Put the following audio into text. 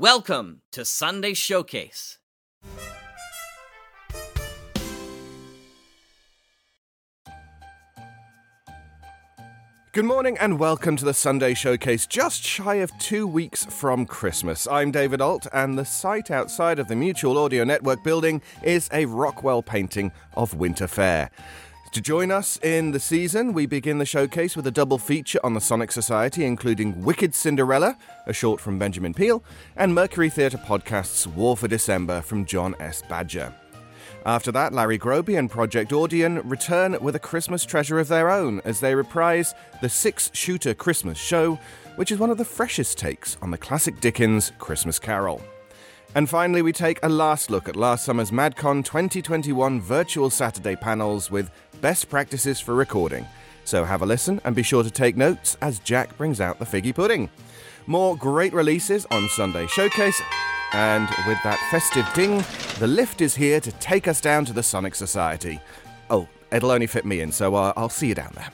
Welcome to Sunday Showcase. Good morning and welcome to the Sunday Showcase, just shy of two weeks from Christmas. I'm David Alt, and the site outside of the Mutual Audio Network building is a Rockwell painting of Winter Fair. To join us in the season, we begin the showcase with a double feature on the Sonic Society, including Wicked Cinderella, a short from Benjamin Peel, and Mercury Theatre Podcast's War for December from John S. Badger. After that, Larry Groebe and Project Audion return with a Christmas treasure of their own as they reprise the Six Shooter Christmas Show, which is one of the freshest takes on the classic Dickens Christmas Carol. And finally, we take a last look at last summer's MadCon 2021 virtual Saturday panels with best practices for recording. So have a listen and be sure to take notes as Jack brings out the figgy pudding. More great releases on Sunday Showcase. And with that festive ding, the lift is here to take us down to the Sonic Society. Oh, it'll only fit me in, so uh, I'll see you down there.